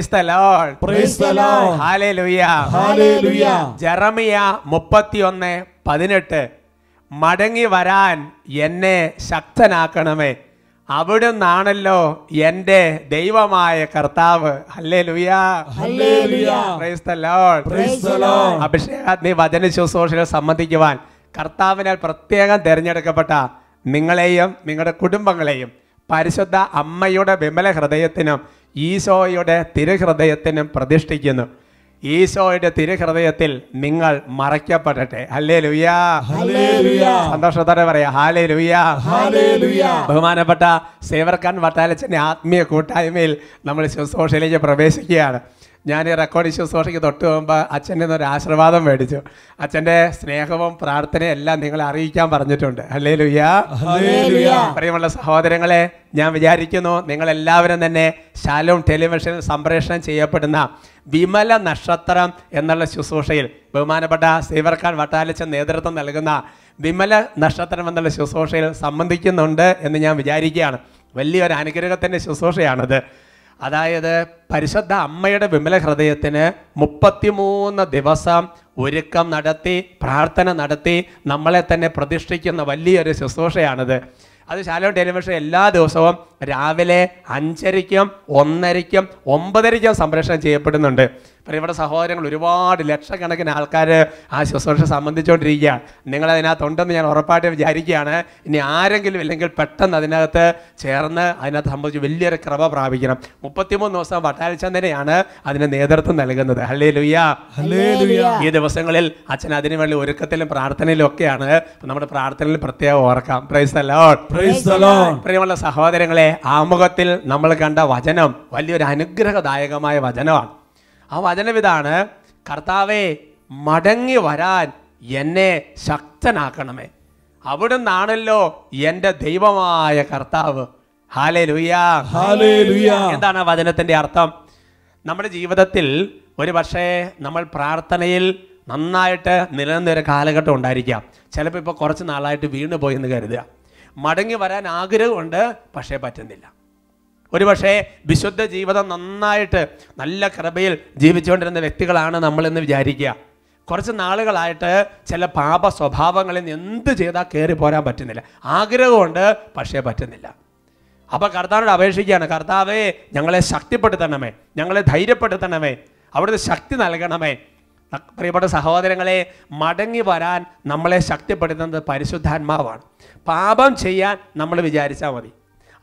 Price the Lord. Hallelujah Hallelujah. Jeremiah മുപ്പത്തിയൊന്ന് പതിനെട്ട്. മടങ്ങി വരാൻ എന്നെ ശക്തനാക്കണമേ. അവിടുന്നാണല്ലോ എന്റെ ദൈവമായ കർത്താവ്. Praise Lord. അഭിഷേകാഗ്നി വചന ശുശ്രൂഷകൾ സംബന്ധിക്കുവാൻ കർത്താവിനാൽ പ്രത്യേകം തിരഞ്ഞെടുക്കപ്പെട്ട നിങ്ങളെയും നിങ്ങളുടെ കുടുംബങ്ങളെയും പരിശുദ്ധ അമ്മയുടെ വിമല ഹൃദയത്തിനും ഈശോയുടെ തിരുഹൃദയത്തിനും പ്രതിഷ്ഠിക്കുന്നു. ഈശോയുടെ തിരുഹൃദയത്തിൽ നിങ്ങൾ മറയ്ക്കപ്പെടട്ടെ. ഹല്ലേ ലുയാ. സന്തോഷത്തോടെ പറയാം ഹാലേ ലുയാ ബഹുമാനപ്പെട്ട സേവർക്കാൻ വട്ടാലച്ചന്റെ ആത്മീയ കൂട്ടായ്മയിൽ നമ്മൾ ശുശ്രൂഷയിലേക്ക് പ്രവേശിക്കുകയാണ്. ഞാൻ ഈ റെക്കോർഡ് ശുശ്രൂഷയ്ക്ക് തൊട്ട് പോകുമ്പോൾ അച്ഛന്റെ ഒരു ആശീർവാദം മേടിച്ചു. അച്ഛന്റെ സ്നേഹവും പ്രാർത്ഥനയും എല്ലാം നിങ്ങളെ അറിയിക്കാൻ പറഞ്ഞിട്ടുണ്ട്. അല്ലേ ലുയ്യാ പ്രിയമുള്ള സഹോദരങ്ങളെ ഞാൻ വിചാരിക്കുന്നു നിങ്ങളെല്ലാവരും തന്നെ ശാലോം ടെലിവിഷനിൽ സംപ്രേഷണം ചെയ്യപ്പെടുന്ന വിമല നക്ഷത്രം എന്നുള്ള ശുശ്രൂഷയിൽ ബഹുമാനപ്പെട്ട സേവർഖാൻ വട്ടാലച്ചൻ നേതൃത്വം നൽകുന്ന വിമല നക്ഷത്രം എന്നുള്ള ശുശ്രൂഷയിൽ സംബന്ധിക്കുന്നുണ്ട് എന്ന് ഞാൻ വിചാരിക്കുകയാണ്. വലിയൊരു അനുഗ്രഹത്തിന്റെ ശുശ്രൂഷയാണത്. അതായത് പരിശുദ്ധ അമ്മയുടെ വിമല ഹൃദയത്തിന് മുപ്പത്തിമൂന്ന് ദിവസം ഒരുക്കം നടത്തി പ്രാർത്ഥന നടത്തി നമ്മളെ തന്നെ പ്രതിഷ്ഠിക്കുന്ന വലിയൊരു ശുശ്രൂഷയാണിത്. അത് ശാലോം ടെലിവിഷൻ എല്ലാ ദിവസവും രാവിലെ അഞ്ചരയ്ക്കും ഒന്നരയ്ക്കും ഒമ്പതരയ്ക്കും സംപ്രേഷണം ചെയ്യപ്പെടുന്നുണ്ട്. പ്രിയപ്പെട്ട സഹോദരങ്ങൾ ഒരുപാട് ലക്ഷക്കണക്കിന് ആൾക്കാർ ആ ശുശ്രൂഷ സംബന്ധിച്ചുകൊണ്ടിരിക്കുകയാണ് നിങ്ങളതിനകത്തുണ്ടെന്ന് ഞാൻ ഉറപ്പായിട്ട് വിചാരിക്കുകയാണ്. ഇനി ആരെങ്കിലും ഇല്ലെങ്കിൽ പെട്ടെന്ന് അതിനകത്ത് ചേർന്ന് അതിനകത്ത് സംബന്ധിച്ച് വലിയൊരു ക്രമ പ്രാപിക്കണം. മുപ്പത്തിമൂന്ന് ദിവസം വട്ടാൽച്ചന്ദനെയാണ് അതിന് നേതൃത്വം നൽകുന്നത്. ഹല്ലേ ലുയ്യ ഈ ദിവസങ്ങളിൽ അച്ഛൻ അതിനു വേണ്ടി ഒരുക്കത്തിലും പ്രാർത്ഥനയിലും ഒക്കെയാണ്. നമ്മുടെ പ്രാർത്ഥനയിൽ പ്രത്യേകം ഓർക്കാം. Praise the Lord Praise the Lord. പ്രിയമുള്ള സഹോദരങ്ങളെ ആമുഖത്തിൽ നമ്മൾ കണ്ട വചനം വലിയൊരു അനുഗ്രഹദായകമായ വചനമാണ്. ആ വചനം ഇതാണ് കർത്താവെ മടങ്ങി വരാൻ എന്നെ ശക്തനാക്കണമേ. അവിടുന്നാണല്ലോ എന്റെ ദൈവമായ കർത്താവ്. ഹാലേ ലുയാ ഹാലേ ലുയാ എന്താണ് ആ വചനത്തിന്റെ അർത്ഥം? നമ്മുടെ ജീവിതത്തിൽ ഒരു പക്ഷേ നമ്മൾ പ്രാർത്ഥനയിൽ നന്നായിട്ട് നിലനിന്നൊരു കാലഘട്ടം ഉണ്ടായിരിക്കാം. ചിലപ്പോൾ ഇപ്പോൾ കുറച്ച് നാളായിട്ട് വീണു പോയി എന്ന് കരുതുക. മടങ്ങി വരാൻ ആഗ്രഹമുണ്ട് പക്ഷേ പറ്റുന്നില്ല. ഒരു പക്ഷേ വിശുദ്ധ ജീവിതം നന്നായിട്ട് നല്ല കൃപയിൽ ജീവിച്ചുകൊണ്ടിരുന്ന വ്യക്തികളാണ് നമ്മളെന്ന് വിചാരിക്കുക. കുറച്ച് നാളുകളായിട്ട് ചില പാപ സ്വഭാവങ്ങളിൽ നിന്ന് എന്ത് ചെയ്താൽ കയറി പോരാൻ പറ്റുന്നില്ല. ആഗ്രഹമുണ്ട് പക്ഷേ പറ്റുന്നില്ല. അപ്പോൾ കർത്താവിനോട് അപേക്ഷിക്കുകയാണ് കർത്താവേ ഞങ്ങളെ ശക്തിപ്പെടുത്തണമേ ഞങ്ങളെ ധൈര്യപ്പെടുത്തണമേ അവിടുത്തെ ശക്തി നൽകണമേ. പ്രിയപ്പെട്ട സഹോദരങ്ങളെ മടങ്ങി വരാൻ നമ്മളെ ശക്തിപ്പെടുത്തുന്നത് പരിശുദ്ധാത്മാവാണ്. പാപം ചെയ്യാൻ നമ്മൾ വിചാരിച്ചാൽ മതി.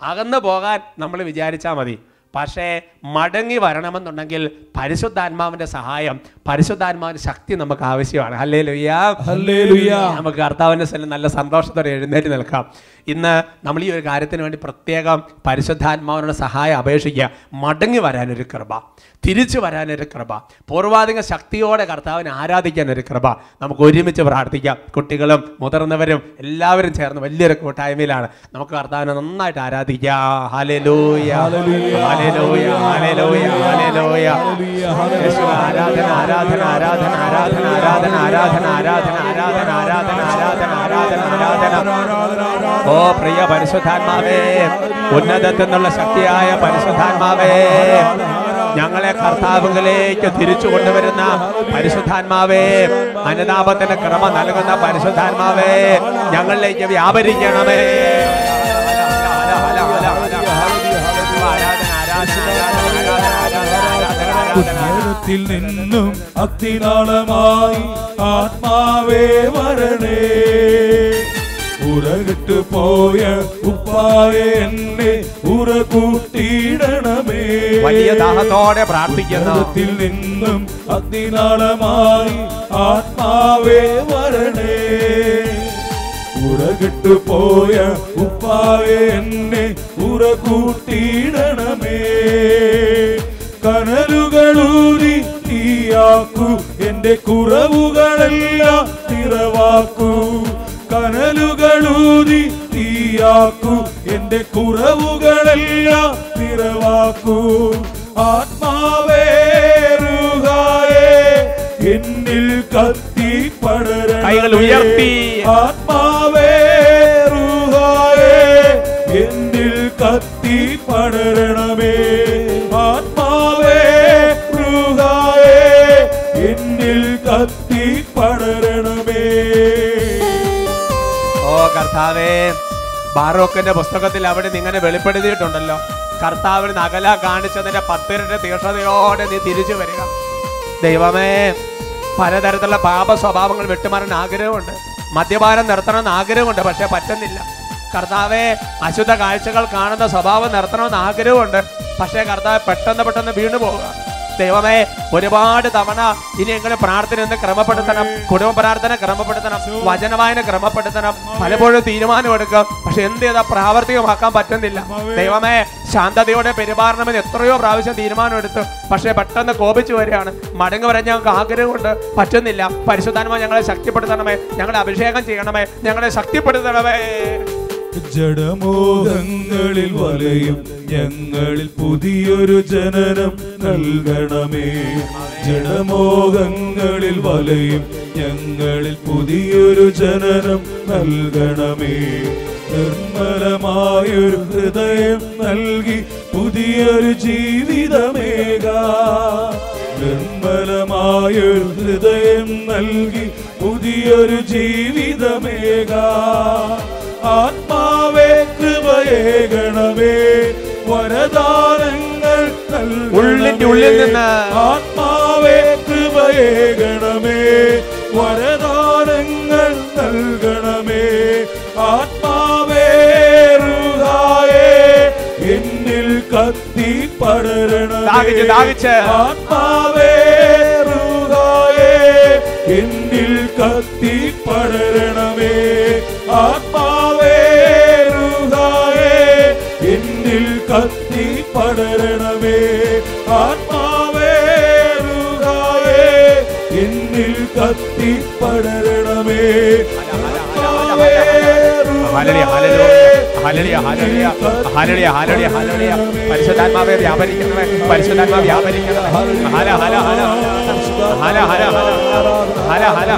അകന്നു പോകാൻ നമ്മൾ വിചാരിച്ചാൽ മതി. പക്ഷേ മടങ്ങി വരണമെന്നുണ്ടെങ്കിൽ പരിശുദ്ധാത്മാവിന്റെ സഹായം പരിശുദ്ധാത്മാവിന്റെ ശക്തി നമുക്ക് ആവശ്യമാണ്. അല്ലേ ലുയ്യാ Hallelujah. നമുക്ക് കർത്താവിന്റെ സ്ഥലം നല്ല സന്തോഷത്തോടെ എഴുന്നേറ്റ് നിൽക്കാം. ഇന്ന് നമ്മൾ ഈ ഒരു കാര്യത്തിന് വേണ്ടി പ്രത്യേകം പരിശുദ്ധാത്മാവിനോട് സഹായം അപേക്ഷിക്കുക. മടങ്ങി വരാനൊരു കൃപ. തിരിച്ചു വരാനൊരു കൃപ പൂർവാധിക ശക്തിയോടെ കർത്താവിനെ ആരാധിക്കാൻ ഒരു കൃപ നമുക്ക് ഒരുമിച്ച് പ്രാർത്ഥിക്കാം കുട്ടികളും മുതിർന്നവരും എല്ലാവരും ചേർന്ന് വലിയൊരു കൂട്ടായ്മയിലാണ് നമുക്ക് കർത്താവിനെ നന്നായിട്ട് ആരാധിക്കാം ആരാധന ആരാധന ആരാധന ആരാധന ആരാധന ആരാധന ആരാധന ആരാധന ആരാധന ആരാധന ആരാധന ആരാധന ഓ പ്രിയ പരിശുദ്ധാത്മാവേ ഉന്നതത്തിൽ നിന്നുള്ള ശക്തിയായ പരിശുദ്ധാത്മാവേ ഞങ്ങളെ കർത്താവുകളിലേക്ക് തിരിച്ചു കൊണ്ടുവരുന്ന പരിശുദ്ധാത്മാവേ അനുതാപത്തിന് ക്രമ നൽകുന്ന പരിശുദ്ധാത്മാവേ ഞങ്ങളിലേക്ക് വ്യാപരിക്കണമേ. ഉന്നതത്തിൽ നിന്നും അത്തിനാളമായി ആത്മാവേ വരണേ. ഉറകിട്ട് പോയ ഉപ്പായെന്നെ ഉറ കൂട്ടിയിടണമേ വലിയ ദാഹത്തോടെ പ്രാർത്ഥിക്കുന്നതിൽ നിന്നും അതിനാളമായി ആത്മാവേ വരണേ. ഉറകിട്ട് പോയ ഉപ്പായെന്നെ എന്നെ ഉറ കൂട്ടിയിടണമേ കനലുകളൂരി തീയാക്കൂ. എന്റെ കുറവുകളെല്ലാം നിറവാക്കൂ കനലുകളൂരി തീയാക്കൂ. എന്റെ കുറവുകളെല്ലാം നിറവാക്കൂ. ആത്മാവേ റൂഹായേ എന്നിൽ കത്തി പടര കൈകൾ ഉയർത്തി. ആത്മാവേ റൂഹായേ എന്നിൽ കത്തി പടരണമേ. കർത്താവേ ബാറോക്കിന്റെ പുസ്തകത്തിൽ അവിടെ നിങ്ങനെ വെളിപ്പെടുത്തിയിട്ടുണ്ടല്ലോ. കർത്താവിന് നകല കാണിച്ചതിന്റെ പത്തിരന്റെ തീക്ഷണതയോടെ നീ തിരിച്ചു വരിക. ദൈവമേ പലതരത്തിലുള്ള പാപ സ്വഭാവങ്ങൾ വിട്ടുമാറാൻ ആഗ്രഹമുണ്ട്. മദ്യപാനം നിർത്തണമെന്ന് ആഗ്രഹമുണ്ട് പക്ഷെ പറ്റുന്നില്ല. കർത്താവെ അശുദ്ധ കാഴ്ചകൾ കാണുന്ന സ്വഭാവം നിർത്തണമെന്ന് ആഗ്രഹമുണ്ട്. പക്ഷേ കർത്താവ് പെട്ടെന്ന് പെട്ടെന്ന് വീണു ദൈവമേ ഒരുപാട് തവണ ഇനി എങ്ങനെ പ്രാർത്ഥന ഒന്ന് ക്രമപ്പെടുത്തണം കുടുംബ പ്രാർത്ഥന ക്രമപ്പെടുത്തണം വചനവായന ക്രമപ്പെടുത്തണം പലപ്പോഴും തീരുമാനമെടുക്കും പക്ഷെ എന്ത് ചെയ്താൽ പ്രാവർത്തികമാക്കാൻ പറ്റുന്നില്ല. ദൈവമേ ശാന്തതയോടെ പെരുമാറണമെന്ന് എത്രയോ പ്രാവശ്യം തീരുമാനമെടുത്തു പക്ഷെ പെട്ടെന്ന് കോപിച്ചു വരികയാണ്. മടങ്ങ് വരാൻ ഞങ്ങൾക്ക് ആഗ്രഹമുണ്ട് പറ്റുന്നില്ല. പരിശുദ്ധാനമായി ഞങ്ങളെ ശക്തിപ്പെടുത്തണമേ ഞങ്ങളെ അഭിഷേകം ചെയ്യണമേ ഞങ്ങളെ ശക്തിപ്പെടുത്തണമേ. ജഡമോഹങ്ങളിൽ വലയും ഞങ്ങളിൽ പുതിയൊരു ജനനം നൽകണമേ. ജഡമോഹങ്ങളിൽ വലയും ഞങ്ങളിൽ പുതിയൊരു ജനനം നൽകണമേ. നിർമ്മലമായൊരു ഹൃദയം നൽകി പുതിയൊരു ജീവിതമേക. നിർമ്മലമായൊരു ഹൃദയം നൽകി പുതിയൊരു ജീവിതമേക. ആത്മാവേ കൃപയേകണമേ വരദാനങ്ങൾ. ഉള്ളിന്റെ ഉള്ളിൽ നിന്ന് ആത്മാവേ കൃപയേകണമേ വരദാനങ്ങൾ നൽകണമേ ആത്മാവേ റുഹായേ എന്നിൽ കത്തി ദാഹിച്ച്. ആത്മാവേ റുഹായേ എന്നിൽ കത്തി പടരണമേ ആത്മാവേ കത്തി പടരണമേ. ആത്മാവേ എന്നിൽ കത്തി പടരണമേ. പരിശുദ്ധാത്മാവേ വ്യാപരിക്കണമേ. പരിശുദ്ധാത്മാ വ്യാപരിക്കണമേ. ഹല ഹല ഹല. ഹല ഹല ഹല ഹല. ഹല ഹല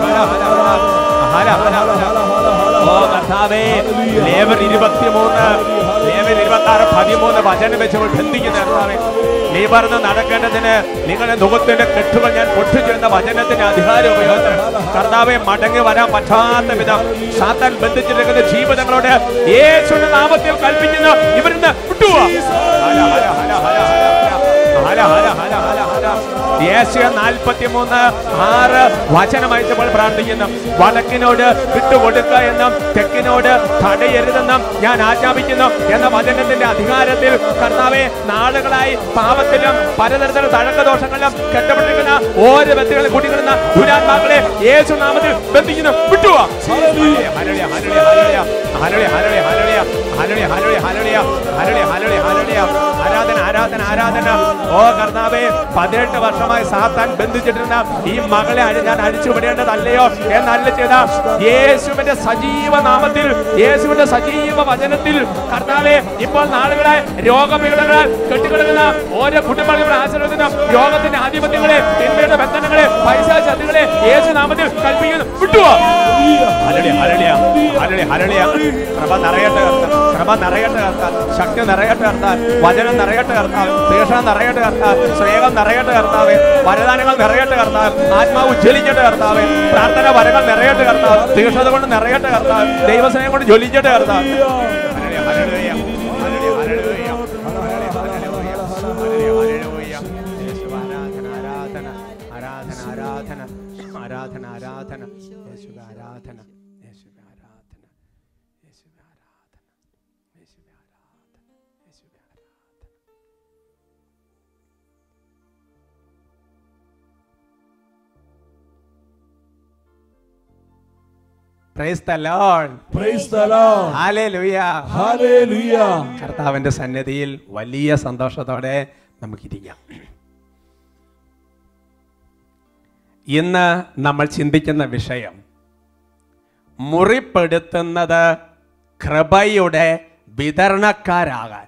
ഹല ഹല ഓ കർത്താവേ ലേവർ ഇരുപത്തിമൂന്ന്. ലേവർ ഇരുപത്തി പതിമൂന്ന് വചനം വെച്ച് ബന്ധിക്കുന്ന നീ ലേബർന്ന് നടക്കേണ്ടതിന് നിങ്ങളുടെ മുഖത്തിന്റെ കെട്ടുകൾ ഞാൻ പൊട്ടിച്ചെന്ന വചനത്തിന്റെ അധികാരം ഉപയോഗിച്ച് കർത്താവെ മടങ്ങി വരാൻ പറ്റാത്ത വിധം സാത്താൻ ബന്ധിച്ചിരിക്കുന്ന ജീവിതങ്ങളോട് യേശുവിന്റെ നാമത്തിൽ കൽപ്പിക്കുന്ന ഇവരിന്ന് വിട്ടുപോവാ. ഹല ഹല ഹല ഹല ഹല ഹല ഹല ഹല ഹല. യേശയ നാൽപ്പത്തിമൂന്ന് ആറ് വചനം അയച്ചപ്പോൾ പ്രാർത്ഥിക്കുന്നു വടക്കിനോട് വിട്ടുകൊടുക്ക എന്നും തെക്കിനോട് തടയരുതെന്നും ഞാൻ ആജ്ഞാപിക്കുന്നു എന്ന വചനത്തിന്റെ അധികാരത്തിൽ കർത്താവെ നാളുകളായി പാപത്തിലും പലതരത്തിലുള്ള തഴക്കദോഷങ്ങളിലും കെട്ടപ്പെട്ടിരിക്കുന്ന ഓരോ വ്യക്തികളെ കൂട്ടിക്കിടുന്ന ദുരാത്മാക്കളെ യേശു നാമത്തിൽ ബന്ധിക്കുന്നു വിട്ടുവാ ഹരളിയ ഹരളിയ ഹരളിയ ഹരളിയ ഹരളിയ ഹരളിയ ഹരളിയ ഹരളിയ ഹരളിയ ഹരളിയ ഹരളിയ. ആരാധന ആരാധന ആരാധന. ഓ കർത്താവേ പതിനെട്ട് വർഷമായി സാത്താൻ ബന്ധിച്ചിട്ടിരുന്ന ഈ മകളെ ഞാൻ അഴിച്ചുവിടേണ്ടതല്ലയോ എന്നല്ല ചെയ്ത യേശുവിന്റെ സജീവ നാമത്തിൽ യേശുവിന്റെ സജീവ വചനത്തിൽ കർത്താവെ ഇപ്പോൾ നാളുകളെ രോഗപീഠങ്ങളെ കെട്ടിക്കിടക്കുന്ന ഓരോ കുടുംബങ്ങളുടെ ആശ്രയിക്കുന്ന രോഗത്തിന്റെ ആധിപത്യങ്ങളെ തിന്മയുടെ ബന്ധനങ്ങളെ പൈസ ചതികളെ യേശു നാമത്തിൽ കൽപ്പിക്കുന്നു. വിട്ടുവോ? കൃപ നിറയട്ടെ കർത്താൻ ശക്തി നിറയട്ടെ കർത്താൻ വചനം നിറയട്ടെ കർത്താവ്. തീക്ഷണം നിറയട്ടെ കർത്താവ്. സ്നേഹം നിറയട്ടെ കർത്താവ്. വരദാനങ്ങൾ നിറയട്ടെ കർത്താവ്. ആത്മാവ് ഉജ്ജ്വലിക്കട്ടെ കർത്താവ്. പ്രാർത്ഥന വരങ്ങൾ നിറയട്ടെ കർത്താവ്. തീക്ഷണത കൊണ്ട് നിറയട്ടെ കർത്താവ്. ദൈവസ്നേഹം കൊണ്ട് ജ്വലിക്കട്ടെ കർത്താവ്. ആരാധന, ആരാധന, ആരാധന, ആരാധന, ആരാധന, ആരാധന, price the Lord Praise the Lord. Hallelujah Hallelujah. കർത്താവിന്റെ സന്നിധിയിൽ വലിയ സന്തോഷത്തോടെ നമുക്കിരിക്കാം. ഇന്ന് നമ്മൾ ചിന്തിക്കുന്ന വിഷയം മുറിപ്പെടുത്തുന്നത് കൃപയുടെ വിതരണക്കാരാകാൻ.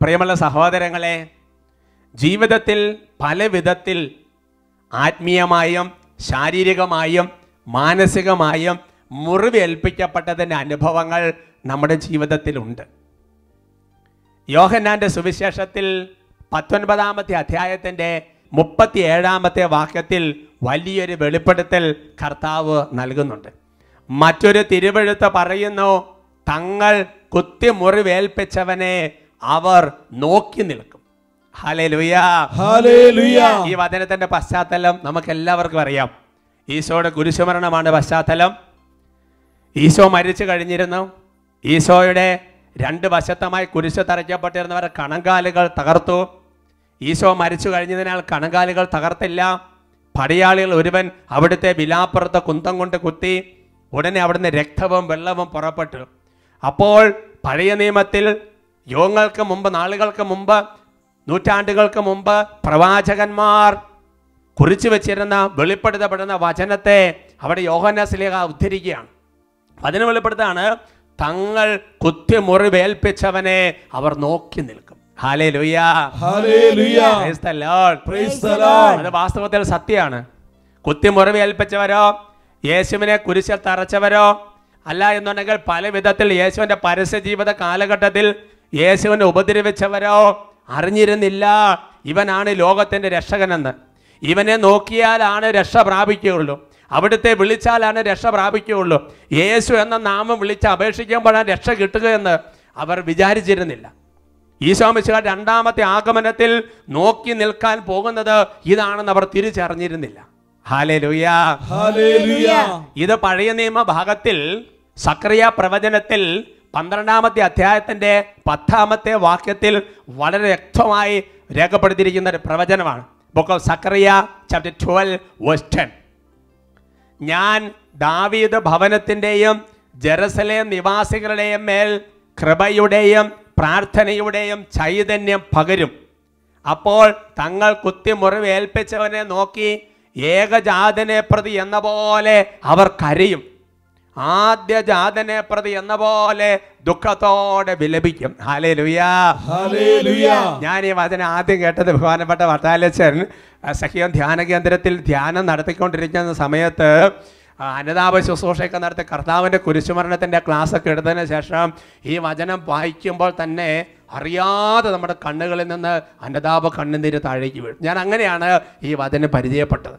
പ്രിയമുള്ള സഹോദരങ്ങളെ ജീവിതത്തിൽ പല വിധത്തിൽ ആത്മീയമായും ശാരീരികമായും മാനസികമായും മുറിവേൽപ്പിക്കപ്പെട്ടതിന്റെ അനുഭവങ്ങൾ നമ്മുടെ ജീവിതത്തിലുണ്ട് യോഹന്നാന്റെ സുവിശേഷത്തിൽ പത്തൊൻപതാമത്തെ അധ്യായത്തിന്റെ മുപ്പത്തി ഏഴാമത്തെ വാക്യത്തിൽ വലിയൊരു വെളിപ്പെടുത്തൽ കർത്താവ് നൽകുന്നുണ്ട് മറ്റൊരു തിരുവെഴുത്ത് പറയുന്നു തങ്ങൾ കുത്തിമുറിവേൽപ്പിച്ചവനെ അവർ നോക്കി നിൽക്കും. ഈ വചനത്തിന്റെ പശ്ചാത്തലം നമുക്ക് എല്ലാവർക്കും അറിയാം. ഈശോയുടെ ഗുരുസ്മരണമാണ് പശ്ചാത്തലം. ഈശോ മരിച്ചു കഴിഞ്ഞിരുന്നു. ഈശോയുടെ രണ്ട് വശത്തമായി കുരിശ് തറയ്ക്കപ്പെട്ടിരുന്നവരെ കണങ്കാലുകൾ തകർത്തു. ഈശോ മരിച്ചു കഴിഞ്ഞതിനാൽ കണങ്കാലുകൾ തകർത്തില്ല. പടയാളികൾ ഒരുവൻ അവിടുത്തെ വിലാപ്പുറത്ത് കുന്തം കൊണ്ട് കുത്തി ഉടനെ അവിടുന്ന് രക്തവും വെള്ളവും പുറപ്പെട്ടു. അപ്പോൾ പഴയ നിയമത്തിൽ യോഗങ്ങൾക്ക് മുമ്പ് നാളുകൾക്ക് മുമ്പ് നൂറ്റാണ്ടുകൾക്ക് മുമ്പ് പ്രവാചകന്മാർ കുറിച്ചു വെച്ചിരുന്ന വെളിപ്പെടുത്തപ്പെടുന്ന വചനത്തെ അവിടെ യോഹനസ്ലേഖ ഉദ്ധരിക്കുകയാണ്. അതിന് വെളിപ്പെടുത്താണ് തങ്ങൾ കുത്തിമുറിവേൽപ്പിച്ചവനെ അവർ നോക്കി നിൽക്കും. അത് വാസ്തവത്തിൽ സത്യമാണ്. കുത്തിമുറിവേൽപ്പിച്ചവരോ യേശുവിനെ കുരിശിൽ തറച്ചവരോ അല്ല എന്നുണ്ടെങ്കിൽ പല വിധത്തിൽ യേശുവിന്റെ പരസ്യ ജീവിത കാലഘട്ടത്തിൽ യേശുവിനെ ഉപദ്രവിച്ചവരോ അറിഞ്ഞിരുന്നില്ല. ഇവനാണ് ലോകത്തിന്റെ രക്ഷകനെന്ന്. ഇവനെ നോക്കിയാലാണ് രക്ഷ പ്രാപിക്കുകയുള്ളൂ. അവിടുത്തെ വിളിച്ചാലാണ് രക്ഷ പ്രാപിക്കുകയുള്ളൂ. യേശു എന്ന നാമം വിളിച്ച് അപേക്ഷിക്കുമ്പോഴാണ് രക്ഷ കിട്ടുകയെന്ന് അവർ വിചാരിച്ചിരുന്നില്ല. ഈശോമിശുക രണ്ടാമത്തെ ആഗമനത്തിൽ നോക്കി നിൽക്കാൻ പോകുന്നത് ഇതാണെന്ന് അവർ തിരിച്ചറിഞ്ഞിരുന്നില്ല. ഇത് പഴയ നിയമ ഭാഗത്തിൽ സക്രിയ പ്രവചനത്തിൽ പന്ത്രണ്ടാമത്തെ അധ്യായത്തിന്റെ പത്താമത്തെ വാക്യത്തിൽ വളരെ വ്യക്തമായി രേഖപ്പെടുത്തിയിരിക്കുന്ന ഒരു പ്രവചനമാണ്. Book of Zechariah chapter twelve ten ഞാൻ ദാവീദ് ഭവനത്തിന്റെയും ജെറുസലേം നിവാസികളുടെയും മേൽ കൃപയുടെയും പ്രാർത്ഥനയുടെയും ചൈതന്യം പകരും. അപ്പോൾ തങ്ങൾ കുത്തി മുറിവേൽപ്പിച്ചവനെ നോക്കി ഏകജാതനെ പ്രതി എന്ന പോലെ അവർ കരയും. ആദ്യ ജാതനെ പ്രതി എന്ന പോലെ ദുഃഖത്തോടെ വിലപിക്കും. ഹാലേ ലുയാ. ഞാൻ ഈ വചനം ആദ്യം കേട്ടത് ബഹുമാനപ്പെട്ട വട്ടാലച്ചൻ സഖ്യം ധ്യാന കേന്ദ്രത്തിൽ ധ്യാനം നടത്തിക്കൊണ്ടിരിക്കുന്ന സമയത്ത് അനിതാപ അനുതാപ ശുശ്രൂഷയൊക്കെ നടത്തി കർത്താവിന്റെ കുരിശുമരണത്തിന്റെ ക്ലാസ്സൊക്കെ എടുത്തതിന് ശേഷം ഈ വചനം വായിക്കുമ്പോൾ തന്നെ അറിയാതെ നമ്മുടെ കണ്ണുകളിൽ നിന്ന് അനിതാപ കണ്ണുനീര് താഴേക്ക് വീഴും. ഞാൻ അങ്ങനെയാണ് ഈ വചനം പരിചയപ്പെട്ടത്.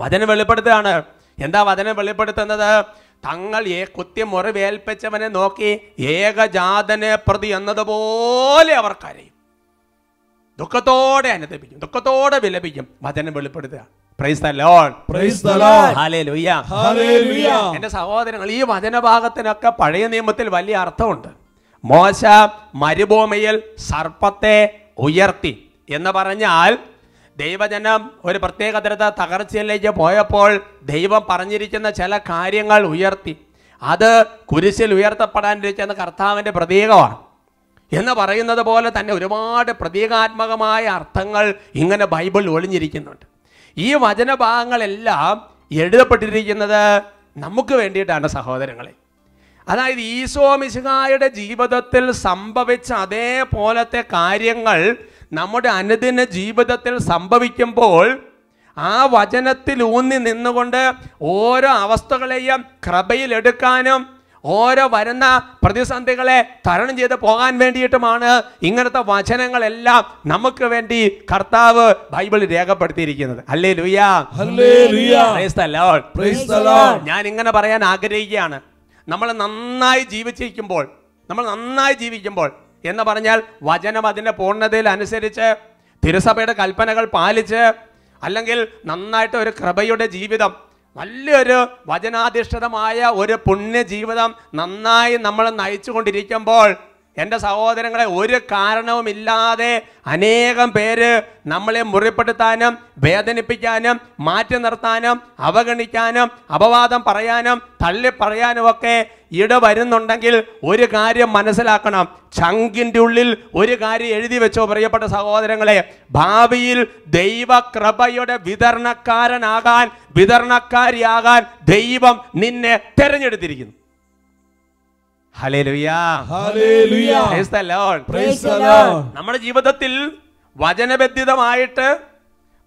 വചനം വെളിപ്പെടുത്തുകയാണ്. എന്താ വചനം വെളിപ്പെടുത്തുന്നത്? തങ്ങൾ ഏ കുത്തി മുറിവേൽപ്പിച്ചവനെ നോക്കി ഏകജാതനെ പ്രതി എന്നതുപോലെ അവർ കരയും. ദുഃഖത്തോടെ അനുദപിക്കും ദുഃഖത്തോടെ വിലപിക്കും. വചനം വെളിപ്പെടുത്തുക. എന്റെ സഹോദരങ്ങൾ ഈ വചനഭാഗത്തിനൊക്കെ പഴയ നിയമത്തിൽ വലിയ അർത്ഥമുണ്ട്. മോശ മരുഭൂമിയിൽ സർപ്പത്തെ ഉയർത്തി എന്ന് പറഞ്ഞാൽ ദൈവജനം ഒരു പ്രത്യേക തരത്തെ തകർച്ചയിലേക്ക് പോയപ്പോൾ ദൈവം പറഞ്ഞിരിക്കുന്ന ചില കാര്യങ്ങൾ ഉയർത്തി. അത് കുരിശിൽ ഉയർത്തപ്പെടാനിരിക്കുന്ന കർത്താവിന്റെ പ്രതീകമാണ്. എന്ന് പറയുന്നത് പോലെ തന്നെ ഒരുപാട് പ്രതീകാത്മകമായ അർത്ഥങ്ങൾ ഇങ്ങനെ ബൈബിൾ ഒളിഞ്ഞിരിക്കുന്നുണ്ട്. ഈ വചനഭാഗങ്ങളെല്ലാം എഴുതപ്പെട്ടിരിക്കുന്നത് നമുക്ക് വേണ്ടിയിട്ടാണ് സഹോദരങ്ങളെ. അതായത് ഈശോ മിശിഹായുടെ ജീവിതത്തിൽ സംഭവിച്ച അതേപോലത്തെ കാര്യങ്ങൾ നമ്മുടെ അനുദിന ജീവിതത്തിൽ സംഭവിക്കുമ്പോൾ ആ വചനത്തിൽ ഊന്നി നിന്നുകൊണ്ട് ഓരോ അവസ്ഥകളെയും കൃപയിലെടുക്കാനും ഓരോ വരുന്ന പ്രതിസന്ധികളെ തരണം ചെയ്ത് പോകാൻ വേണ്ടിയിട്ടുമാണ് ഇങ്ങനത്തെ വചനങ്ങളെല്ലാം നമുക്ക് വേണ്ടി കർത്താവ് ബൈബിളിൽ രേഖപ്പെടുത്തിയിരിക്കുന്നത്. അല്ലേ ലുയാ ഞാൻ ഇങ്ങനെ പറയാൻ ആഗ്രഹിക്കുകയാണ്. നമ്മൾ നന്നായി ജീവിച്ചിരിക്കുമ്പോൾ നമ്മൾ നന്നായി ജീവിക്കുമ്പോൾ എന്ന് പറഞ്ഞാൽ വചനം അതിന്റെ പൂർണതയിൽ അനുസരിച്ച് തിരുസഭയുടെ കൽപ്പനകൾ പാലിച്ച് അല്ലെങ്കിൽ നന്നായിട്ട് ഒരു കൃപയുടെ ജീവിതം നല്ലൊരു വചനാധിഷ്ഠിതമായ ഒരു പുണ്യ ജീവിതം നന്നായി നമ്മൾ നയിച്ചുകൊണ്ടിരിക്കുമ്പോൾ എന്റെ സഹോദരങ്ങളെ ഒരു കാരണവുമില്ലാതെ അനേകം പേര് നമ്മളെ മുറിപ്പെടുത്താനും വേദനിപ്പിക്കാനും മാറ്റി നിർത്താനും അവഗണിക്കാനും അപവാദം പറയാനും തള്ളിപ്പറയാനും ഒക്കെ ഇട വരുന്നുണ്ടെങ്കിൽ ഒരു കാര്യം മനസ്സിലാക്കണം. ചങ്കിന്റെ ഉള്ളിൽ ഒരു കാര്യം എഴുതി വെച്ചോ പ്രിയപ്പെട്ട സഹോദരങ്ങളെ. ഭാവിയിൽ ദൈവകൃപയുടെ വിതരണക്കാരനാകാൻ വിതരണക്കാരിയാകാൻ ദൈവം നിന്നെ തെരഞ്ഞെടുത്തിരിക്കുന്നു. നമ്മുടെ ജീവിതത്തിൽ വചനബന്ധിതമായിട്ട്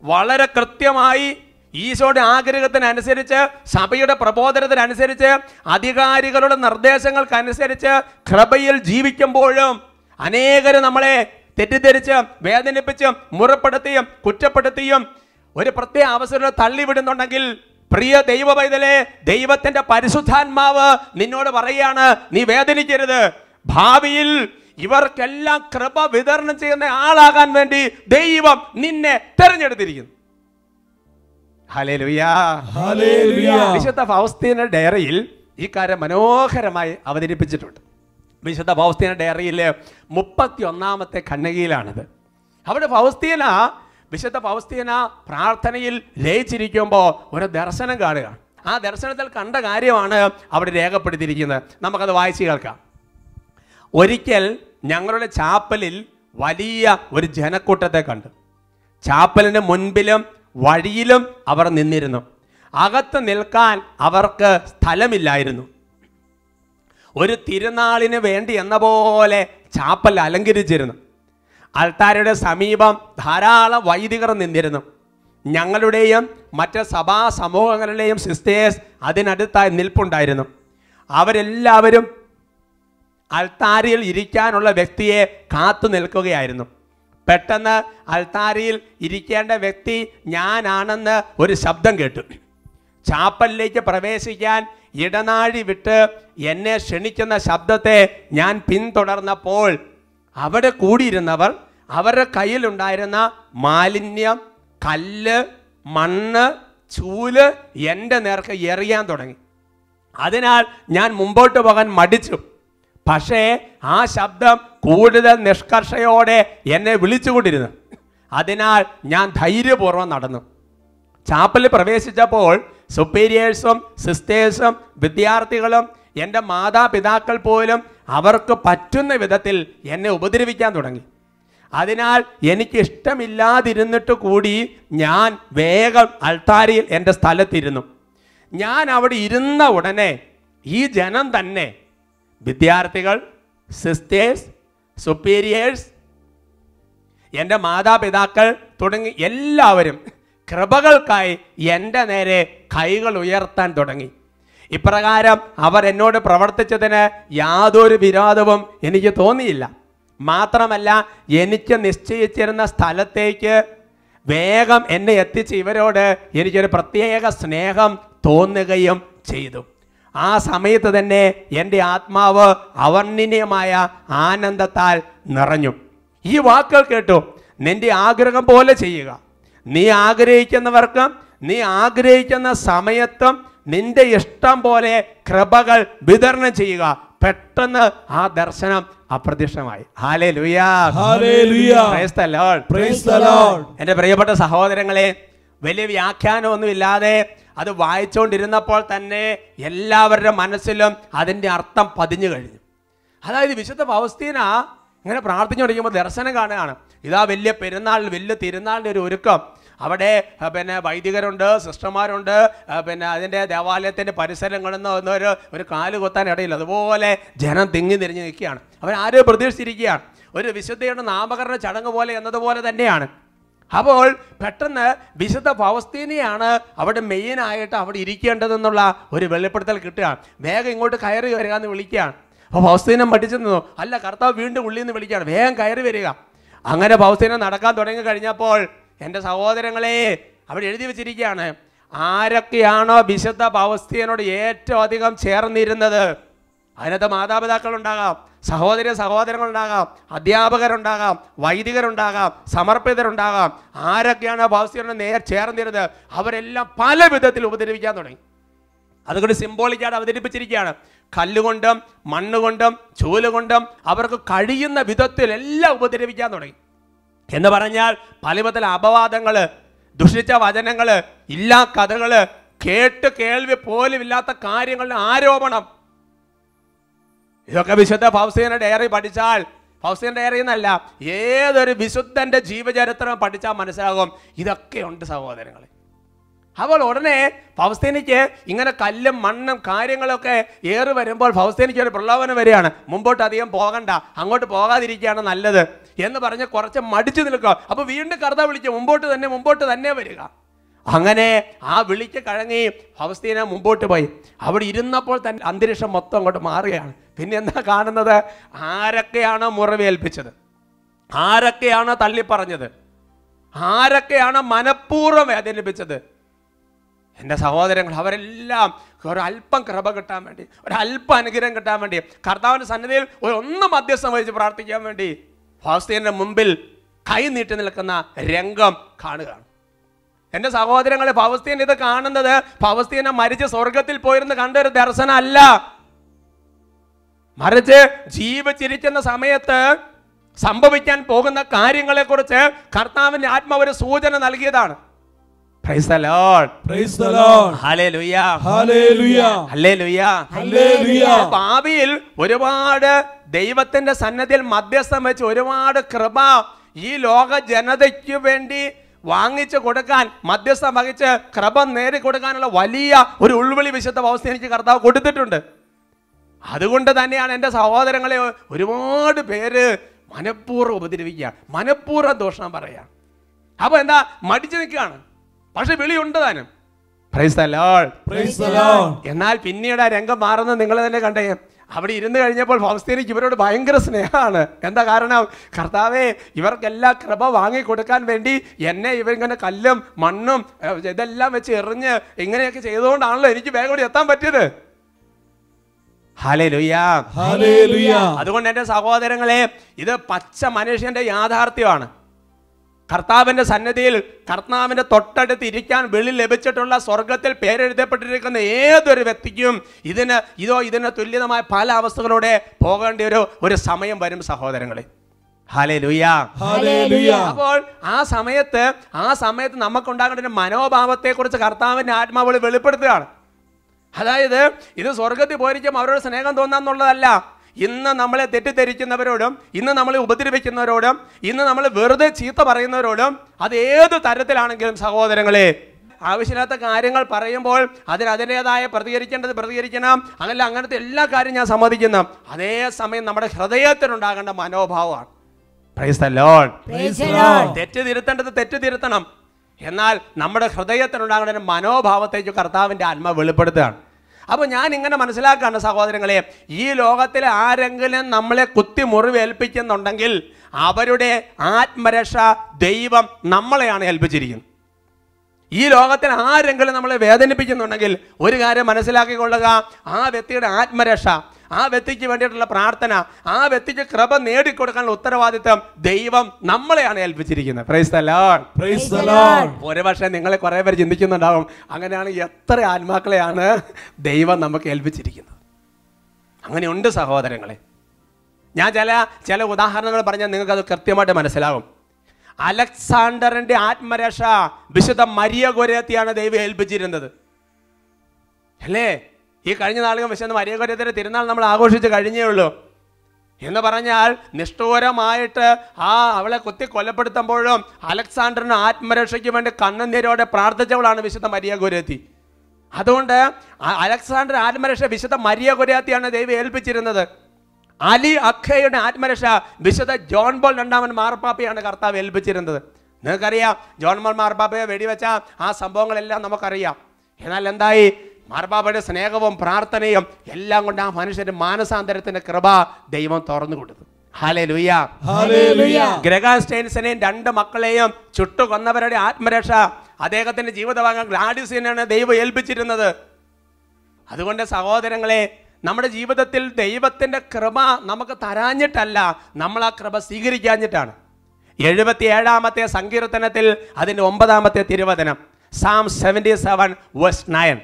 വളരെ കൃത്യമായി ഈശോയുടെ ആഗ്രഹത്തിനനുസരിച്ച് സഭയുടെ പ്രബോധനത്തിനനുസരിച്ച് അധികാരികളുടെ നിർദ്ദേശങ്ങൾക്കനുസരിച്ച് കൃപയിൽ ജീവിക്കുമ്പോഴും അനേകർ നമ്മളെ തെറ്റിദ്ധരിച്ച് വേദനിപ്പിച്ചും മുറപ്പെടുത്തിയും കുറ്റപ്പെടുത്തിയും ഒരു പ്രത്യേക അവസരം തള്ളിവിടുന്നുണ്ടെങ്കിൽ പ്രിയ ദൈവ പൈതലെ ദൈവത്തിന്റെ പരിശുദ്ധാത്മാവ് നിന്നോട് പറയാണ് നീ വേദനിക്കരുത്. ഭാവിയിൽ ഇവർക്കെല്ലാം കൃപ വിതരണം ചെയ്യുന്ന ആളാകാൻ വേണ്ടി ദൈവം നിന്നെ തെരഞ്ഞെടുത്തിരിക്കുന്നു. വിശുദ്ധ ഫൗസ്തീന ഡയറിയിൽ ഈ കാര്യം മനോഹരമായി അവതരിപ്പിച്ചിട്ടുണ്ട്. വിശുദ്ധ ഫൗസ്തീന ഡയറിയിലെ മുപ്പത്തി ഒന്നാമത്തെ ഖണ്ഡികയിലാണിത്. അവിടെ ഫൗസ്തീന വിശുദ്ധ പൗസ്തീന പ്രാർത്ഥനയിൽ ലയിച്ചിരിക്കുമ്പോൾ ഒരു ദർശനം കാണുക. ആ ദർശനത്തിൽ കണ്ട കാര്യമാണ് അവിടെ രേഖപ്പെടുത്തിയിരിക്കുന്നത്. നമുക്കത് വായിച്ചു കേൾക്കാം. ഒരിക്കൽ ഞങ്ങളുടെ ചാപ്പലിൽ വലിയ ഒരു ജനക്കൂട്ടത്തെ കണ്ടു. ചാപ്പലിന് മുൻപിലും വഴിയിലും അവർ നിന്നിരുന്നു. അകത്ത് നിൽക്കാൻ അവർക്ക് സ്ഥലമില്ലായിരുന്നു. ഒരു തിരുനാളിന് വേണ്ടി എന്ന പോലെ ചാപ്പൽ അലങ്കരിച്ചിരുന്നു. അൾത്താരയുടെ സമീപം ധാരാളം വൈദികർ നിന്നിരുന്നു. ഞങ്ങളുടെയും മറ്റ് സഭാ സമൂഹങ്ങളുടെയും സിസ്റ്റേഴ്സ് അതിനടുത്തായി നിൽപ്പുണ്ടായിരുന്നു. അവരെല്ലാവരും അൽത്താരയിൽ ഇരിക്കാനുള്ള വ്യക്തിയെ കാത്തു നിൽക്കുകയായിരുന്നു. പെട്ടെന്ന് അൽത്താരയിൽ ഇരിക്കേണ്ട വ്യക്തി ഞാനാണെന്ന് ഒരു ശബ്ദം കേട്ടു. ചാപ്പലിലേക്ക് പ്രവേശിക്കാൻ ഇടനാഴി വിട്ട് എന്നെ ക്ഷണിക്കുന്ന ശബ്ദത്തെ ഞാൻ പിന്തുടർന്നപ്പോൾ അവിടെ കൂടിയിരുന്നവർ അവരുടെ കയ്യിലുണ്ടായിരുന്ന മാലിന്യം കല്ല് മണ്ണ് ചൂൽ എന്റെ നേർക്ക് എറിയാൻ തുടങ്ങി. അതിനാൽ ഞാൻ മുമ്പോട്ട് പോകാൻ മടിച്ചു. പക്ഷേ ആ ശബ്ദം കൂടുതൽ നിഷ്കർഷയോടെ എന്നെ വിളിച്ചുകൊണ്ടിരുന്നു. അതിനാൽ ഞാൻ ധൈര്യപൂർവം നടന്നു. ചാപ്പലിൽ പ്രവേശിച്ചപ്പോൾ സുപ്പീരിയേഴ്സും സിസ്റ്റേഴ്സും വിദ്യാർത്ഥികളും എന്റെ മാതാപിതാക്കൾ പോലും അവർക്ക് പറ്റുന്ന വിധത്തിൽ എന്നെ ഉപദ്രവിക്കാൻ തുടങ്ങി. അതിനാൽ എനിക്ക് ഇഷ്ടമില്ലാതിരുന്നിട്ട് കൂടി ഞാൻ വേഗം അൾത്താരിയിൽ എന്റെ സ്ഥലത്തിരുന്നു. ഞാൻ അവിടെ ഇരുന്ന ഉടനെ ഈ ജനം തന്നെ വിദ്യാർത്ഥികൾ സിസ്റ്റേഴ്സ് സുപ്പീരിയേഴ്സ് എന്റെ മാതാപിതാക്കൾ തുടങ്ങി എല്ലാവരും കൃപകൾക്കായി എന്റെ നേരെ കൈകൾ ഉയർത്താൻ തുടങ്ങി. ഇപ്രകാരം അവർ എന്നോട് പ്രവർത്തിച്ചതിന് യാതൊരു വിരോധവും എനിക്ക് തോന്നിയില്ല. മാത്രമല്ല എനിക്ക് നിശ്ചയിച്ചിരുന്ന സ്ഥലത്തേക്ക് വേഗം എന്നെ എത്തിച്ച് ഇവരോട് എനിക്കൊരു പ്രത്യേക സ്നേഹം തോന്നുകയും ചെയ്തു. ആ സമയത്ത് തന്നെ എന്റെ ആത്മാവ് അവർണനീയമായ ആനന്ദത്താൽ നിറഞ്ഞു. ഈ വാക്കുകൾ കേട്ടു. നിന്റെ ആഗ്രഹം പോലെ ചെയ്യുക. നീ ആഗ്രഹിക്കുന്നവർക്ക് നീ ആഗ്രഹിക്കുന്ന സമയത്തും നിന്റെ ഇഷ്ടം പോലെ കൃപകൾ വിതരണം ചെയ്യുക. പെട്ടെന്ന് ആ ദർശനം അപ്രത്യക്ഷമായി. എന്റെ പ്രിയപ്പെട്ട സഹോദരങ്ങളെ വലിയ വ്യാഖ്യാനമൊന്നുമില്ലാതെ അത് വായിച്ചുകൊണ്ടിരുന്നപ്പോൾ തന്നെ എല്ലാവരുടെ മനസ്സിലും അതിന്റെ അർത്ഥം പതിഞ്ഞു കഴിഞ്ഞു. അതായത് വിശുദ്ധ പൗസ്തീന ഇങ്ങനെ പ്രാർത്ഥിച്ചു തുടങ്ങിയപ്പോൾ ദർശനം കാണുകയാണ്. ഇതാ വലിയ പെരുന്നാൾ വലിയ തിരുനാളിന്റെ ഒരു ഒരുക്കം. അവിടെ പിന്നെ വൈദികരുണ്ട് സിസ്റ്റർമാരുണ്ട് പിന്നെ അതിന്റെ ദേവാലയത്തിന്റെ പരിസരങ്ങളെന്ന് ഒരു ഒരു കാൽ കൊത്താൻ ഇടയില്ല. അതുപോലെ ജനം തിങ്ങി തിരിഞ്ഞ് നിൽക്കുകയാണ്. അവരാരും പ്രതീക്ഷിച്ചിരിക്കുകയാണ്. ഒരു വിശുദ്ധയുടെ നാമകരണ ചടങ്ങ് പോലെ എന്നതുപോലെ തന്നെയാണ്. അപ്പോൾ പെട്ടെന്ന് വിശുദ്ധ ഫൗസ്തീനെയാണ് അവിടെ മെയിനായിട്ട് അവിടെ ഇരിക്കേണ്ടതെന്നുള്ള ഒരു വെളിപ്പെടുത്തൽ കിട്ടുകയാണ് വേഗം ഇങ്ങോട്ട് കയറി വരിക എന്ന് വിളിക്കുകയാണ്. അപ്പോൾ ഫൗസ്തീനം പഠിച്ചു നിന്നു. അല്ല കർത്താവ് വീണ്ടും ഉള്ളിൽ നിന്ന് വിളിക്കുകയാണ്. വേഗം കയറി വരിക. അങ്ങനെ ഫൗസ്തീനം നടക്കാൻ തുടങ്ങി കഴിഞ്ഞപ്പോൾ എന്റെ സഹോദരങ്ങളെ അവിടെ എഴുതി വെച്ചിരിക്കുകയാണ് ആരൊക്കെയാണോ വിശുദ്ധ ഫൗസ്തീനോട് ഏറ്റവും അധികം ചേർന്നിരുന്നത്? അതിനകത്ത് മാതാപിതാക്കളുണ്ടാകാം സഹോദര സഹോദരങ്ങളുണ്ടാകാം അധ്യാപകരുണ്ടാകാം വൈദികരുണ്ടാകാം സമർപ്പിതരുണ്ടാകാം. ആരൊക്കെയാണ് ഭൗസ്യരുടെ നേർ ചേർന്നിരുന്നത്? അവരെല്ലാം പല വിധത്തിൽ ഉപദ്രവിക്കാൻ തുടങ്ങി. അതുകൊണ്ട് സിംബോളിക്കായിട്ട് അവതരിപ്പിച്ചിരിക്കുകയാണ്. കല്ലുകൊണ്ടും മണ്ണുകൊണ്ടും ചൂലുകൊണ്ടും അവർക്ക് കഴിയുന്ന വിധത്തിൽ എല്ലാം ഉപദ്രവിക്കാൻ തുടങ്ങി. എന്ന് പറഞ്ഞാൽ പല വിധത്തിലെ അപവാദങ്ങൾ ദുഷിച്ച വചനങ്ങൾ ഇല്ലാ കഥകൾ കേട്ട് കേൾവി പോലും ഇല്ലാത്ത കാര്യങ്ങളുടെ ആരോപണം. ഇതൊക്കെ വിശുദ്ധ ഫൗസീന ഡയറി പഠിച്ചാൽ ഫൗസീന ഡയറി എന്നല്ല ഏതൊരു വിശുദ്ധന്റെ ജീവചരിത്രം പഠിച്ചാൽ മനസ്സിലാകും ഇതൊക്കെ ഉണ്ട് സഹോദരങ്ങളെ. അപ്പോൾ ഉടനെ ഫൗസ്തീനിക്ക് ഇങ്ങനെ കല്ലും മണ്ണും കാര്യങ്ങളൊക്കെ ഏറി വരുമ്പോൾ ഫൗസ്തീനിക്ക് ഒരു പ്രലോഭനം വരികയാണ്. മുമ്പോട്ട് അധികം പോകണ്ട അങ്ങോട്ട് പോകാതിരിക്കുകയാണ് നല്ലത്. എന്ന് പറഞ്ഞ് കുറച്ച് മടിച്ചു നിൽക്കുക. അപ്പോൾ വീണ്ടും കർത്ത വിളിച്ചു മുമ്പോട്ട് തന്നെ മുമ്പോട്ട് തന്നെ വരിക. അങ്ങനെ ആ വിളിച്ച് കഴങ്ങി ഫവസ്തീന മുമ്പോട്ട് പോയി. അവിടെ ഇരുന്നപ്പോൾ തന്നെ അന്തരീക്ഷം മൊത്തം അങ്ങോട്ട് മാറുകയാണ്. പിന്നെ എന്താ കാണുന്നത്? ആരൊക്കെയാണോ മുറിവേൽപ്പിച്ചത് ആരൊക്കെയാണോ തള്ളിപ്പറഞ്ഞത്? ആരൊക്കെയാണോ മനഃപൂർവം വേദനിപ്പിച്ചത്? എന്റെ സഹോദരങ്ങൾ അവരെല്ലാം ഒരല്പം കൃപ കിട്ടാൻ വേണ്ടി ഒരല്പം അനുഗ്രഹം കിട്ടാൻ വേണ്ടി കർത്താവിന്റെ സന്നിധിയിൽ ഒരു ഒന്ന് മധ്യസ്ഥം വഹിച്ച് പ്രാർത്ഥിക്കാൻ വേണ്ടി ഫാസ്തീന്റെ മുമ്പിൽ കൈ നീട്ടി നിൽക്കുന്ന രംഗം കാണുകയാണ്. എന്റെ സഹോദരങ്ങളെ ഫവസ്തീൻ ഇത് കാണുന്നത് ഫവസ്തീനെ മരിച്ച് സ്വർഗത്തിൽ പോയിരുന്ന് കണ്ട ഒരു ദർശനമല്ല. മറിച്ച് ജീവിച്ചിരിക്കുന്ന സമയത്ത് സംഭവിക്കാൻ പോകുന്ന കാര്യങ്ങളെക്കുറിച്ച് കർത്താവിന്റെ ആത്മാവ് ഒരു സൂചന നൽകിയതാണ്. Hallelujah. Hallelujah. Hallelujah. Hallelujah. ഭാവിയിൽ ഒരുപാട് ദൈവത്തിന്റെ സന്നദ്ധിയിൽ മധ്യസ്ഥം വെച്ച് ഒരുപാട് കൃപ ഈ ലോക ജനതയ്ക്ക് വേണ്ടി വാങ്ങിച്ചു കൊടുക്കാൻ മധ്യസ്ഥം വഹിച്ച് കൃപ നേടി കൊടുക്കാനുള്ള വലിയ ഒരു ഉൾവിളി വിശുദ്ധ അവസ്ഥ എനിക്ക് കർത്താവ് കൊടുത്തിട്ടുണ്ട് അതുകൊണ്ട് തന്നെയാണ് എന്റെ സഹോദരങ്ങളെ ഒരുപാട് പേര് മനഃപൂർവം ഉപദ്രവിക്കുക മനഃപൂർവം ദോഷം പറയാം അപ്പോൾ എന്താ മടിച്ചു നിൽക്കുകയാണ് പക്ഷെ വിളിയുണ്ട് താനും. എന്നാൽ പിന്നീട് ആ രംഗം മാറുന്നത് നിങ്ങൾ തന്നെ കണ്ടേ. അവിടെ ഇരുന്ന് കഴിഞ്ഞപ്പോൾ ഫൗസ്തീനിക്ക് ഇവരോട് ഭയങ്കര സ്നേഹമാണ്. എന്താ കാരണം? കർത്താവേ ഇവർക്കെല്ലാം കൃപ വാങ്ങിക്കൊടുക്കാൻ വേണ്ടി എന്നെ ഇവരിങ്ങനെ കല്ലും മണ്ണും ഇതെല്ലാം വെച്ച് എറിഞ്ഞ് ഇങ്ങനെയൊക്കെ ചെയ്തുകൊണ്ടാണല്ലോ എനിക്ക് വേഗം കൂടി എത്താൻ പറ്റിയത്. അതുകൊണ്ട് എന്റെ സഹോദരങ്ങളെ ഇത് പച്ച മനുഷ്യന്റെ യാഥാർത്ഥ്യമാണ്. കർത്താവിന്റെ സന്നദ്ധിയിൽ കർത്താവിന്റെ തൊട്ടടുത്ത് ഇരിക്കാൻ വെളി ലഭിച്ചിട്ടുള്ള സ്വർഗത്തിൽ പേരെഴുതപ്പെട്ടിരിക്കുന്ന ഏതൊരു വ്യക്തിക്കും ഇതിന് ഇതോ ഇതിന് തുല്യതമായ പല അവസ്ഥകളോടെ പോകേണ്ട ഒരു ഒരു സമയം വരും സഹോദരങ്ങളെ. അപ്പോൾ ആ സമയത്ത് ആ സമയത്ത് നമുക്കുണ്ടാകേണ്ട ഒരു മനോഭാവത്തെക്കുറിച്ച് കർത്താവിന്റെ ആത്മാവ് വെളിപ്പെടുത്തുകയാണ്. അതായത് ഇത് സ്വർഗത്തിൽ പോയിരിക്കും അവരോട് സ്നേഹം തോന്നാന്നുള്ളതല്ല. ഇന്ന് നമ്മളെ തെറ്റിദ്ധരിക്കുന്നവരോടും ഇന്ന് നമ്മളെ ഉപദ്രവിക്കുന്നവരോടും ഇന്ന് നമ്മൾ വെറുതെ ചീത്ത പറയുന്നവരോടും അത് ഏത് തരത്തിലാണെങ്കിലും സഹോദരങ്ങളെ ആവശ്യമില്ലാത്ത കാര്യങ്ങൾ പറയുമ്പോൾ അതിന് അതിന്റെതായ പ്രതികരിക്കേണ്ടത് പ്രതികരിക്കണം. അങ്ങനെ അങ്ങനത്തെ എല്ലാ കാര്യം ഞാൻ സമ്മതിക്കുന്നു. അതേസമയം നമ്മുടെ ഹൃദയത്തിനുണ്ടാകേണ്ട മനോഭാവമാണ്. തെറ്റ് തിരുത്തേണ്ടത് തെറ്റ് തിരുത്തണം. എന്നാൽ നമ്മുടെ ഹൃദയത്തിനുണ്ടാകേണ്ട മനോഭാവത്തേക്ക് കർത്താവിന്റെ ആത്മ വെളിപ്പെടുത്തുകയാണ്. അപ്പോൾ ഞാൻ ഇങ്ങനെ മനസ്സിലാക്കാണ് സഹോദരങ്ങളെ ഈ ലോകത്തിലെ ആരെങ്കിലും നമ്മളെ കുത്തി മുറിവേൽപ്പിക്കുന്നുണ്ടെങ്കിൽ അവരുടെ ആത്മരക്ഷ ദൈവം നമ്മളെയാണ് ഏൽപ്പിച്ചിരിക്കുന്നത്. ഈ ലോകത്തിൽ ആരെങ്കിലും നമ്മളെ വേദനിപ്പിക്കുന്നുണ്ടെങ്കിൽ ഒരു കാര്യം മനസ്സിലാക്കിക്കൊള്ളുക ആ വ്യക്തിയുടെ ആത്മരക്ഷ ആ വ്യക്തിക്ക് വേണ്ടിയിട്ടുള്ള പ്രാർത്ഥന ആ വ്യക്തിക്ക് കൃപ നേടിക്കൊടുക്കാനുള്ള ഉത്തരവാദിത്വം ദൈവം നമ്മളെയാണ് ഏൽപ്പിച്ചിരിക്കുന്നത്. പ്രൈസ് പ്രൈസ് ഒരുപക്ഷെ നിങ്ങളെ കുറേ പേര് ചിന്തിക്കുന്നുണ്ടാവും അങ്ങനെയാണ് എത്ര ആത്മാക്കളെയാണ് ദൈവം നമുക്ക് ഏൽപ്പിച്ചിരിക്കുന്നത്. അങ്ങനെയുണ്ട് സഹോദരങ്ങളെ. ഞാൻ ചില ചില ഉദാഹരണങ്ങൾ പറഞ്ഞാൽ നിങ്ങൾക്ക് അത് കൃത്യമായിട്ട് മനസ്സിലാകും അലക്സാണ്ടറിന്റെ ആത്മരക്ഷ വിശുദ്ധ മരിയ ഗുരത്തിയാണ് ദൈവം ഏൽപ്പിച്ചിരുന്നത്. അല്ലേ? ഈ കഴിഞ്ഞ നാളുകൾ വിശുദ്ധ മരിയ ഗോരത്തിന്റെ തിരുനാൾ നമ്മൾ ആഘോഷിച്ച് കഴിഞ്ഞേ ഉള്ളൂ. എന്ന് പറഞ്ഞാൽ നിഷ്ഠൂരമായിട്ട് ആ അവളെ കുത്തി കൊലപ്പെടുത്തുമ്പോഴും അലക്സാണ്ടറിന് ആത്മരക്ഷയ്ക്ക് വേണ്ടി കണ്ണുനീരോടെ പ്രാർത്ഥിച്ചവളാണ് വിശുദ്ധ മരിയ ഗുരത്തി അതുകൊണ്ട് അലക്സാണ്ടർ ആത്മരക്ഷ വിശുദ്ധ മരിയ ഗുരത്തിയാണ് ദൈവം ഏൽപ്പിച്ചിരുന്നത്. അലി അഖയുടെ ആത്മരക്ഷ വിശുദ്ധ ജോൺ ബോൾ രണ്ടാമൻ മാർപ്പാപ്പയാണ് കർത്താവ് ഏൽപ്പിച്ചിരുന്നത്. നിങ്ങൾക്കറിയാം ജോൺ ബോൾ മാർപ്പാപ്പയെ വെടിവെച്ച ആ സംഭവങ്ങളെല്ലാം നമുക്കറിയാം. എന്നാൽ എന്തായി? മാർപ്പാപ്പയുടെ സ്നേഹവും പ്രാർത്ഥനയും എല്ലാം കൊണ്ട് ആ മനുഷ്യന്റെ മാനസാന്തരത്തിന്റെ കൃപ ദൈവം തുറന്നു കൊടുത്തു. സ്റ്റെയിൻസിനെയും രണ്ട് മക്കളെയും ചുട്ടുകൊന്നവരുടെ ആത്മരക്ഷ. അദ്ദേഹത്തിന്റെ ജീവിതഭാഗം ഗ്ലാഡിസിനാണ് ദൈവം ഏൽപ്പിച്ചിരുന്നത്. അതുകൊണ്ട് സഹോദരങ്ങളെ നമ്മുടെ ജീവിതത്തിൽ ദൈവത്തിന്റെ കൃപ നമുക്ക് തരാഞ്ഞിട്ടല്ല നമ്മൾ ആ കൃപ സ്വീകരിക്കാഞ്ഞിട്ടാണ്. എഴുപത്തി ഏഴാമത്തെ സങ്കീർത്തനത്തിൽ അതിന്റെ ഒമ്പതാമത്തെ തിരുവചനം Psalm seventy seven verse nine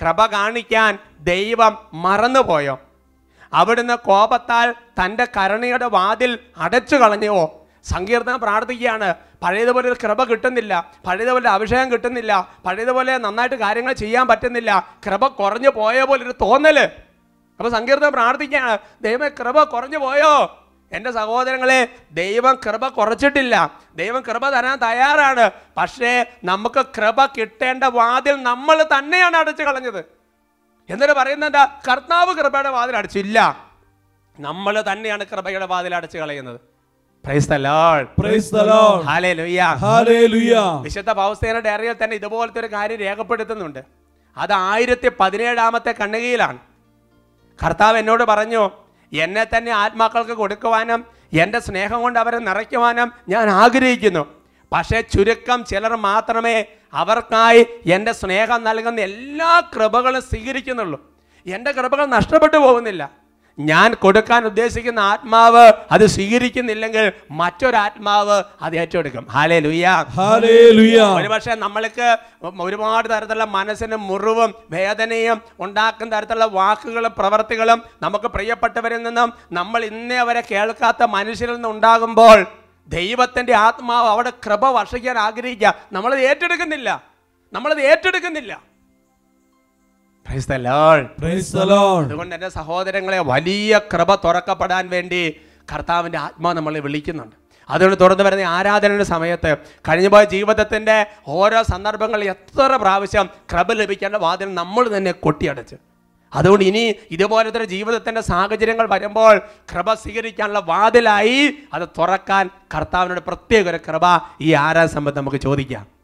കൃപ കാണിക്കാൻ ദൈവം മറന്നുപോയോ? അവിടുന്ന് കോപത്താൽ തന്റെ കരുണയുടെ വാതിൽ അടച്ചു കളഞ്ഞുവോ? സങ്കീർത്തനം പ്രാർത്ഥിക്കുകയാണ്. പഴയതുപോലെ ഒരു കൃപ കിട്ടുന്നില്ല. പഴയതുപോലെ അഭിഷേകം കിട്ടുന്നില്ല. പഴയതുപോലെ നന്നായിട്ട് കാര്യങ്ങൾ ചെയ്യാൻ പറ്റുന്നില്ല. കൃപ കുറഞ്ഞു പോയ പോലെ ഒരു തോന്നൽ. അപ്പൊ സങ്കീർത്തനം പ്രാർത്ഥിക്കുകയാണ്. ദൈവം കൃപ കുറഞ്ഞു പോയോ? എന്റെ സഹോദരങ്ങളെ ദൈവം കൃപ കുറച്ചിട്ടില്ല. ദൈവം കൃപ തരാൻ തയ്യാറാണ്. പക്ഷേ നമുക്ക് കൃപ കിട്ടേണ്ട വാതിൽ നമ്മൾ തന്നെയാണ് അടച്ചു കളഞ്ഞത്. എന്നിട്ട് പറയുന്നത് എന്താ? കർത്താവ് കൃപയുടെ വാതിൽ അടച്ചില്ല. നമ്മൾ തന്നെയാണ് കൃപയുടെ വാതിൽ അടച്ചു കളയുന്നത്. വിശുദ്ധ പൗസ്തേന ഡയറിയിൽ തന്നെ ഇതുപോലത്തെ ഒരു കാര്യം രേഖപ്പെടുത്തുന്നുണ്ട്. അത് ആയിരത്തി പതിനേഴാമത്തെ കണ്ണുകയിലാണ്. കർത്താവ് എന്നോട് പറഞ്ഞു എന്നെ തന്നെ ആത്മാക്കൾക്ക് കൊടുക്കുവാനും എന്റെ സ്നേഹം കൊണ്ട് അവരെ നിറയ്ക്കുവാനും ഞാൻ ആഗ്രഹിക്കുന്നു. പക്ഷേ ചുരുക്കം ചിലർ മാത്രമേ അവർക്കായി എന്റെ സ്നേഹം നൽകുന്ന എല്ലാ കൃപകളും സ്വീകരിക്കുന്നുള്ളൂ. എന്റെ കൃപകൾ നഷ്ടപ്പെട്ടു പോകുന്നില്ല. ഞാൻ കൊടുക്കാൻ ഉദ്ദേശിക്കുന്ന ആത്മാവ് അത് സ്വീകരിക്കുന്നില്ലെങ്കിൽ മറ്റൊരാത്മാവ് അത് ഏറ്റെടുക്കും. ഹാലേ ലുയ്യ. ഒരുപക്ഷെ നമ്മൾക്ക് ഒരുപാട് തരത്തിലുള്ള മനസ്സിന് മുറിവും വേദനയും ഉണ്ടാക്കുന്ന തരത്തിലുള്ള വാക്കുകളും പ്രവർത്തികളും നമുക്ക് പ്രിയപ്പെട്ടവരിൽ നിന്നും നമ്മൾ ഇന്നേ വരെ കേൾക്കാത്ത മനുഷ്യരിൽ നിന്നും ഉണ്ടാകുമ്പോൾ ദൈവത്തിന്റെ ആത്മാവ് അവിടെ കൃപ വർഷിക്കാൻ ആഗ്രഹിക്കുക. നമ്മളത് ഏറ്റെടുക്കുന്നില്ല. നമ്മളത് ഏറ്റെടുക്കുന്നില്ല. അതുകൊണ്ട് എന്റെ സഹോദരങ്ങളെ വലിയ കൃപ തുറക്കപ്പെടാൻ വേണ്ടി കർത്താവിന്റെ ആത്മാ നമ്മളെ വിളിക്കുന്നുണ്ട്. അതുകൊണ്ട് തുറന്നു വരുന്ന ആരാധനയുടെ സമയത്ത് കഴിഞ്ഞു പോയ ജീവിതത്തിന്റെ ഓരോ സന്ദർഭങ്ങളിൽ എത്ര പ്രാവശ്യം കൃപ ലഭിക്കേണ്ട വാതിൽ നമ്മൾ തന്നെ കൊട്ടിയടച്ച്. അതുകൊണ്ട് ഇനി ഇതുപോലത്തെ ഒരു ജീവിതത്തിന്റെ സാഹചര്യങ്ങൾ വരുമ്പോൾ കൃപ സ്വീകരിക്കാനുള്ള വാതിലായി അത് തുറക്കാൻ കർത്താവിനോട് പ്രത്യേക ഒരു കൃപ ഈ ആരാധന സംബന്ധം നമുക്ക് ചോദിക്കാം.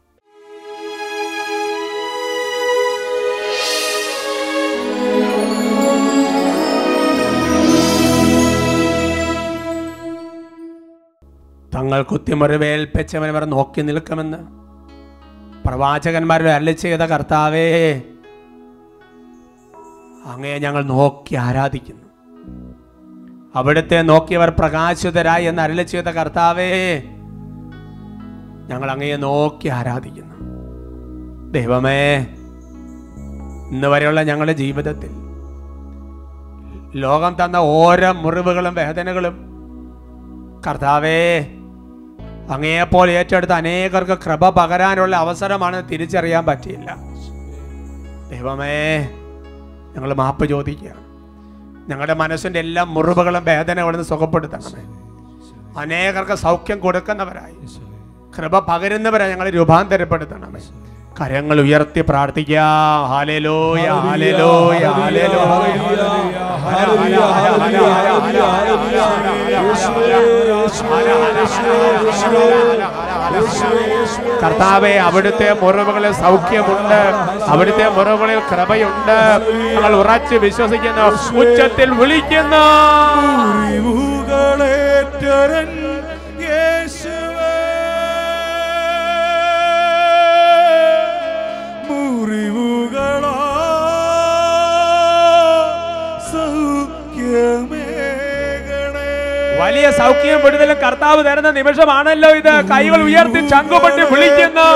തങ്ങൾ കുത്തിമുറിവേൽപ്പിച്ചവനവർ നോക്കി നിൽക്കുമെന്ന് പ്രവാചകന്മാരുടെ അരളി ചെയ്ത കർത്താവേ അങ്ങയെ ഞങ്ങൾ നോക്കി ആരാധിക്കുന്നു. അവിടുത്തെ നോക്കിയവർ പ്രകാശിതരായി എന്ന് അരളി ചെയ്ത കർത്താവേ ഞങ്ങൾ അങ്ങയെ നോക്കി ആരാധിക്കുന്നു. ദൈവമേ ഇന്ന് വരെയുള്ള ഞങ്ങളുടെ ജീവിതത്തിൽ ലോകം തന്ന ഓരോ മുറിവുകളും വേദനകളും കർത്താവേ അങ്ങയെപ്പോലെ ഏറ്റെടുത്ത അനേകർക്ക് കൃപ പകരാനുള്ള അവസരമാണ് തിരിച്ചറിയാൻ പറ്റിയില്ല ദൈവമേ ഞങ്ങൾ മാപ്പ് ചോദിക്കുകയാണ് ഞങ്ങളുടെ മനസ്സിന്റെ എല്ലാ മുറിവുകളും വേദനകളും സുഖപ്പെടുത്തണമേ അനേകർക്ക് സൗഖ്യം കൊടുക്കുന്നവരായി കൃപ പകരുന്നവരായി ഞങ്ങൾ രൂപാന്തരപ്പെടുത്തണമേ കരങ്ങൾ ഉയർത്തി പ്രാർത്ഥിക്കാം ഹാലേലോയ ഹാലേലോയ കർത്താവെ അവിടുത്തെ മുറിവുകളിൽ സൗഖ്യമുണ്ട്. അവിടുത്തെ മുറിവുകളിൽ കൃപയുണ്ട്. ഞങ്ങൾ ഉറച്ച് വിശ്വസിക്കുന്നു. ഉച്ചത്തിൽ വിളിക്കുന്നു. വലിയ സൗഖ്യം വിടുതലും കർത്താവ് തരുന്ന നിമിഷമാണല്ലോ ഇത്. കൈകൾ ഉയർത്തി ചങ്കുപൊട്ടി വിളിക്കുന്നു.